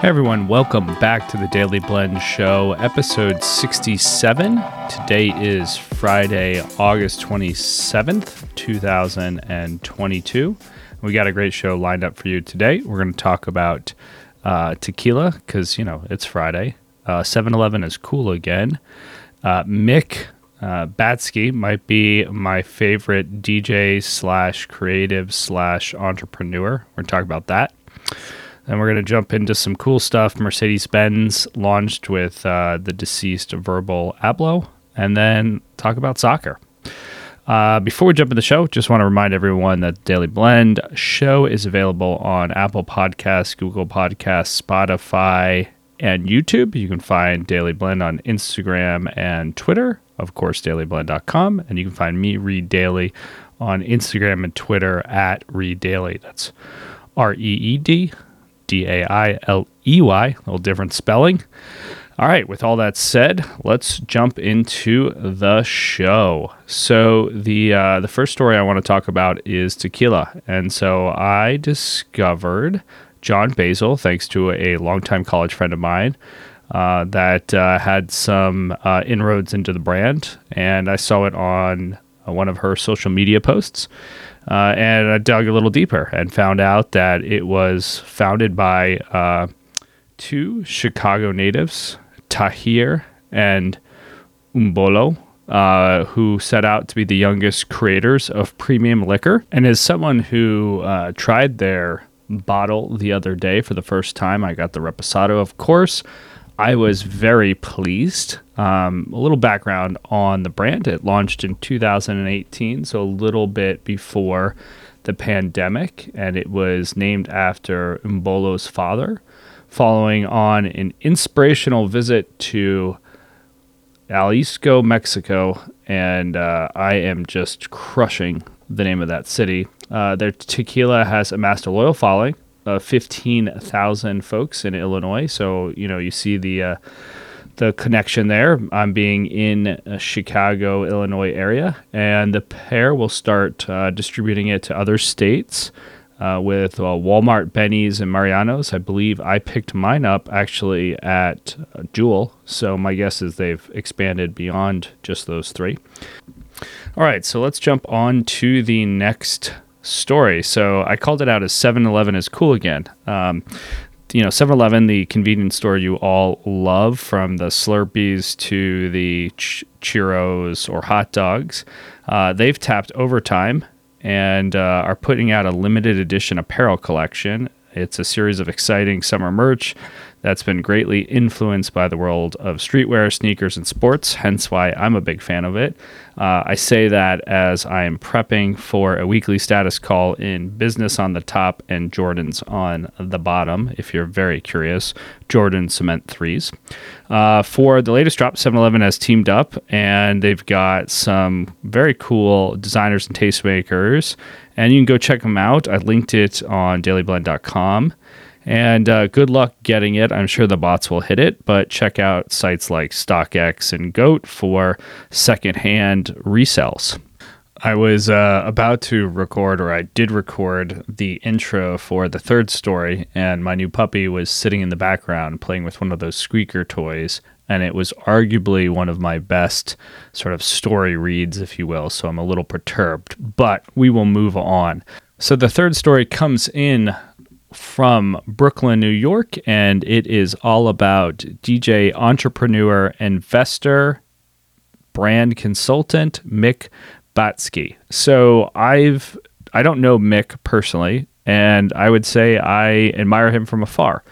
Hey everyone, welcome back to the Daily Blend Show, episode 67. Today is Friday, August 27th, 2022. We got a great show lined up for you today. We're going to talk about uh, tequila because, you know, it's Friday. 7 uh, Eleven is cool again. Uh, Mick uh, Batyske might be my favorite DJ slash creative slash entrepreneur. We're going to talk about that. Then we're going to jump into some cool stuff. Mercedes Benz launched with uh, the deceased Virgil Abloh, and then talk about soccer. Uh, before we jump in the show, just want to remind everyone that Daily Blend show is available on Apple Podcasts, Google Podcasts, Spotify, and YouTube. You can find Daily Blend on Instagram and Twitter, of course, dailyblend.com. And you can find me, Reed Dailey, on Instagram and Twitter at Reed Dailey. That's R E E D D A I L E Y, a little different spelling. All right, with all that said, let's jump into the show. So the uh, the first story I want to talk about is tequila, and so I discovered Jon Basil thanks to a longtime college friend of mine uh, that uh, had some uh, inroads into the brand, and I saw it on uh, one of her social media posts. Uh, and I dug a little deeper and found out that it was founded by uh, two Chicago natives, Tahir and Umbolo, uh, who set out to be the youngest creators of premium liquor. And as someone who uh, tried their bottle the other day for the first time, I got the Reposado, of course. I was very pleased. Um, a little background on the brand. It launched in 2018, so a little bit before the pandemic, and it was named after Umbolo's father, following on an inspirational visit to Jalisco, Mexico, and uh, I am just crushing the name of that city. Uh, their tequila has amassed a loyal following uh, 15,000 folks in Illinois. So, you know, you see the uh, the connection there. I'm being in Chicago, Illinois area, and the pair will start uh, distributing it to other states. Uh, with uh, Walmart, Binny's, and Mariano's. I believe I picked mine up actually at uh, Jewel. So my guess is they've expanded beyond just those three. All right, so let's jump on to the next story. So I called it out as 7 Eleven is cool again. Um, you know, 7 Eleven, the convenience store you all love, from the Slurpees to the ch- or hot dogs, uh, they've tapped overtime and uh, are putting out a limited edition apparel collection. It's a series of exciting summer merch that's been greatly influenced by the world of streetwear, sneakers, and sports, hence why I'm a big fan of it. Uh, I say that as I am prepping for a weekly status call in business on the top and Jordan's on the bottom, if you're very curious. Jordan Cement 3s. Uh, for the latest drop, 7 Eleven has teamed up and they've got some very cool designers and tastemakers. And you can go check them out. I linked it on dailyblend.com. And uh, good luck getting it. I'm sure the bots will hit it, but check out sites like StockX and Goat for secondhand resells. I was uh, about to record, or I did record the intro for the third story, and my new puppy was sitting in the background playing with one of those squeaker toys. And it was arguably one of my best sort of story reads, if you will. So I'm a little perturbed, but we will move on. So the third story comes in from Brooklyn, New York, and it is all about DJ entrepreneur, investor, brand consultant Mick Batyske. So I've I don't know Mick personally, and I would say I admire him from afar.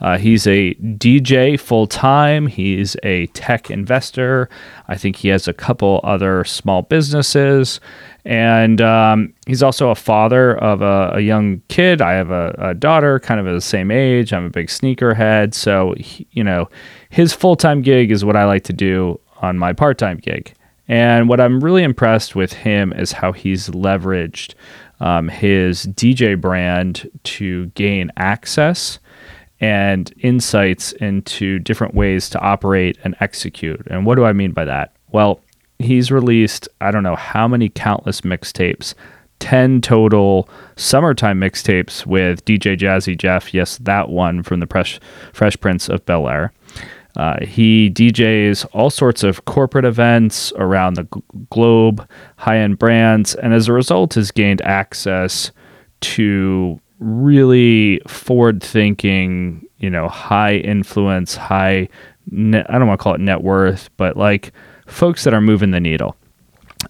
Uh, he's a DJ full time. He's a tech investor. I think he has a couple other small businesses. And um, he's also a father of a, a young kid. I have a, a, daughter kind of the same age. I'm a big sneakerhead. So, he, you know, his full time gig is what I like to do on my part time gig. And what I'm really impressed with him is how he's leveraged um, his DJ brand to gain access and insights into different ways to operate and execute. And what do I mean by that? Well, he's released I don't know how many countless mixtapes, 10 total summertime mixtapes with DJ Jazzy Jeff. Yes, that one from the Fresh, Fresh Prince of Bel Air. Uh, he DJs all sorts of corporate events around the g- globe, high end brands, and as a result, has gained access to really forward thinking, you know, high influence, high, net, I don't want to call it net worth, but like folks that are moving the needle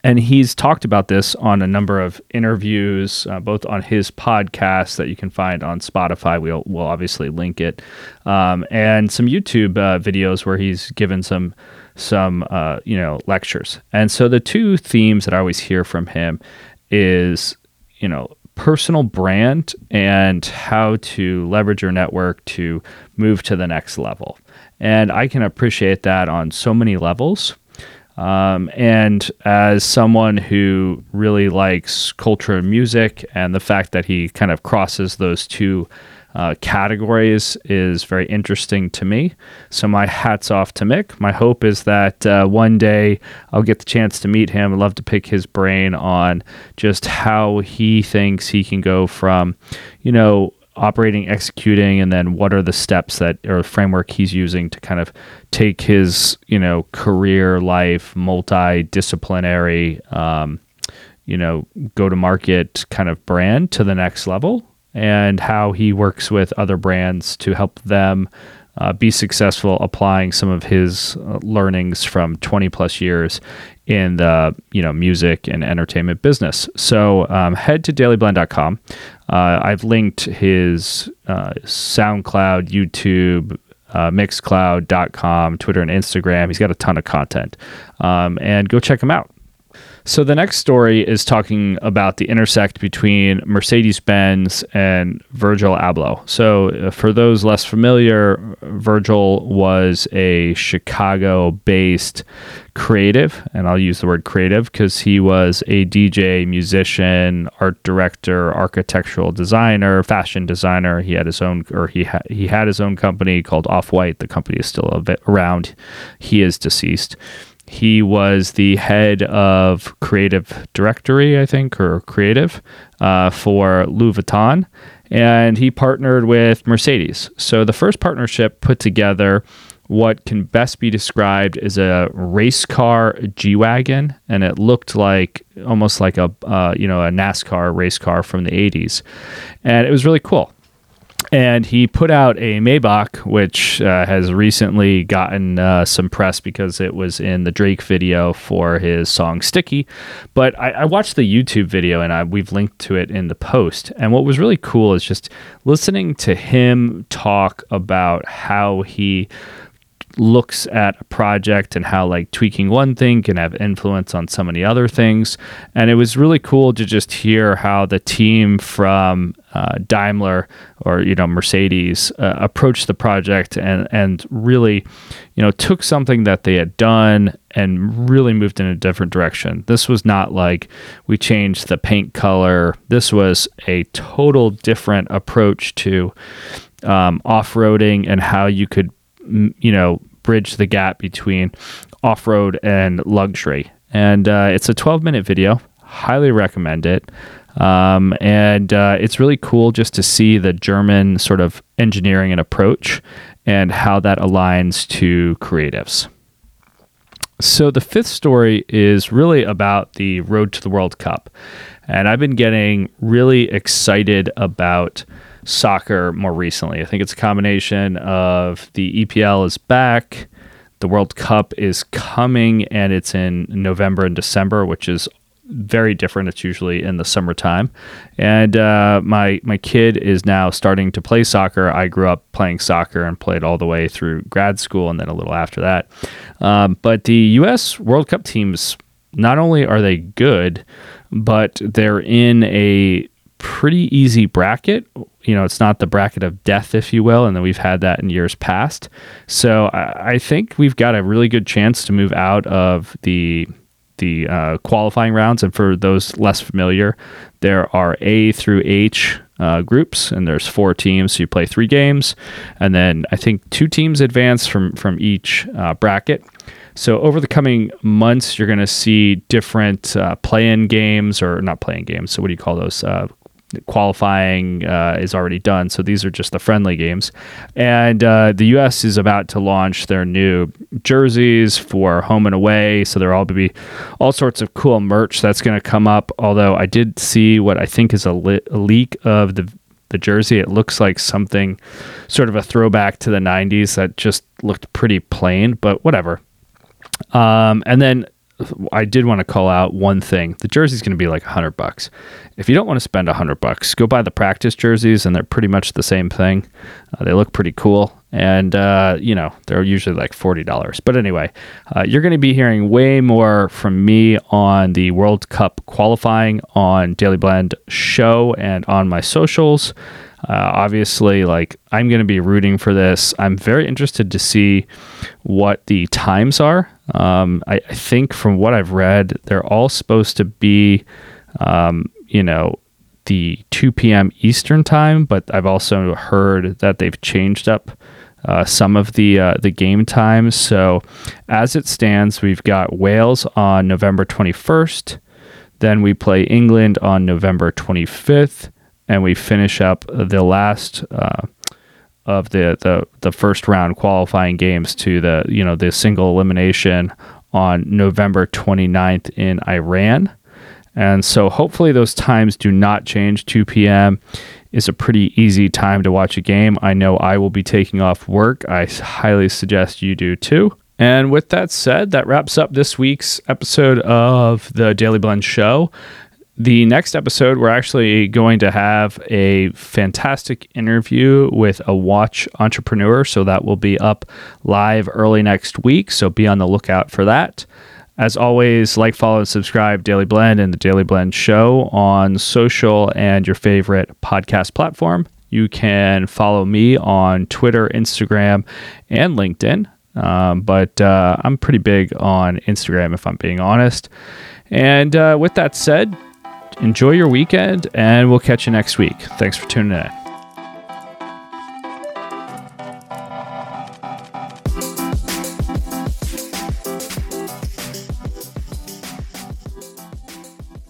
and he's talked about this on a number of interviews, uh, both on his podcast that you can find on Spotify. We'll, we'll obviously link it, um, and some YouTube uh, videos where he's given some some uh, you know lectures. And so the two themes that I always hear from him is you know personal brand and how to leverage your network to move to the next level. And I can appreciate that on so many levels. Um, and as someone who really likes culture and music, and the fact that he kind of crosses those two uh, categories is very interesting to me. So, my hat's off to Mick. My hope is that uh, one day I'll get the chance to meet him. I'd love to pick his brain on just how he thinks he can go from, you know, operating, executing, and then what are the steps that or framework he's using to kind of take his you know career life, multidisciplinary, um, you know, go to market kind of brand to the next level, and how he works with other brands to help them. Uh, be successful applying some of his uh, learnings from 20 plus years in the you know music and entertainment business. So um, head to dailyblend.com. Uh, I've linked his uh, SoundCloud, YouTube, uh, Mixcloud.com, Twitter, and Instagram. He's got a ton of content, um, and go check him out. So the next story is talking about the intersect between Mercedes Benz and Virgil Abloh. So uh, for those less familiar, Virgil was a Chicago based creative, and I'll use the word creative because he was a DJ, musician, art director, architectural designer, fashion designer. He had his own, or he ha- he had his own company called Off White. The company is still around. He is deceased. He was the head of creative directory, I think, or creative uh, for Louis Vuitton. And he partnered with Mercedes. So the first partnership put together what can best be described as a race car G wagon, and it looked like almost like a uh, you know a NASCAR race car from the 80s, and it was really cool and he put out a Maybach, which uh, has recently gotten uh, some press because it was in the Drake video for his song "Sticky." But I, I watched the YouTube video, and I, we've linked to it in the post. And what was really cool is just listening to him talk about how he looks at a project and how like tweaking one thing can have influence on so many other things. And it was really cool to just hear how the team from uh, Daimler or you know Mercedes uh, approached the project and and really you know took something that they had done and really moved in a different direction. This was not like we changed the paint color. This was a total different approach to um, off-roading and how you could you know, bridge the gap between off road and luxury. And uh, it's a 12 minute video. Highly recommend it. Um, and uh, it's really cool just to see the German sort of engineering and approach and how that aligns to creatives. So, the fifth story is really about the road to the World Cup. And I've been getting really excited about soccer more recently. I think it's a combination of the EPL is back, the World Cup is coming, and it's in November and December, which is very different. It's usually in the summertime, and uh, my my kid is now starting to play soccer. I grew up playing soccer and played all the way through grad school, and then a little after that. Um, but the U.S. World Cup teams, not only are they good, but they're in a pretty easy bracket. You know, it's not the bracket of death, if you will, and then we've had that in years past. So I, I think we've got a really good chance to move out of the the uh, qualifying rounds. And for those less familiar, there are A through H uh, groups, and there's four teams. So you play three games, and then I think two teams advance from from each uh, bracket. So over the coming months, you're going to see different uh, play-in games, or not play-in games. So what do you call those? Qualifying uh, is already done. So these are just the friendly games. And uh, the U.S. is about to launch their new jerseys for home and away. So there will be all sorts of cool merch that's going to come up. Although I did see what I think is a, a leak of the the jersey. It looks like something sort of a throwback to the 90s that just looked pretty plain, but whatever. Um, and then I did want to call out one thing. The jersey's going to be like 100 bucks. If you don't want to spend 100 bucks, go buy the practice jerseys and they're pretty much the same thing. Uh, they look pretty cool and uh, you know, they're usually like $40. But anyway, uh, you're going to be hearing way more from me on the World Cup qualifying on Daily Blend show and on my socials. Uh, obviously, like I'm going to be rooting for this. I'm very interested to see what the times are. Um, I, I, think from what I've read, they're all supposed to be, um, you know, the 2 p.m. Eastern time. But I've also heard that they've changed up uh, some of the uh, the game times. So as it stands, we've got Wales on November 21st. Then we play England on November 25th and we finish up the last uh, of the, the the first round qualifying games to the you know the single elimination on November 29th in Iran. And so hopefully those times do not change. 2 p.m. is a pretty easy time to watch a game. I know I will be taking off work. I highly suggest you do too. And with that said, that wraps up this week's episode of the Daily Blend Show. The next episode, we're actually going to have a fantastic interview with a watch entrepreneur. So that will be up live early next week. So be on the lookout for that. As always, like, follow, and subscribe Daily Blend and the Daily Blend Show on social and your favorite podcast platform. You can follow me on Twitter, Instagram, and LinkedIn. Um, but uh, I'm pretty big on Instagram, if I'm being honest. And uh, with that said, enjoy your weekend, and we'll catch you next week. Thanks for tuning in.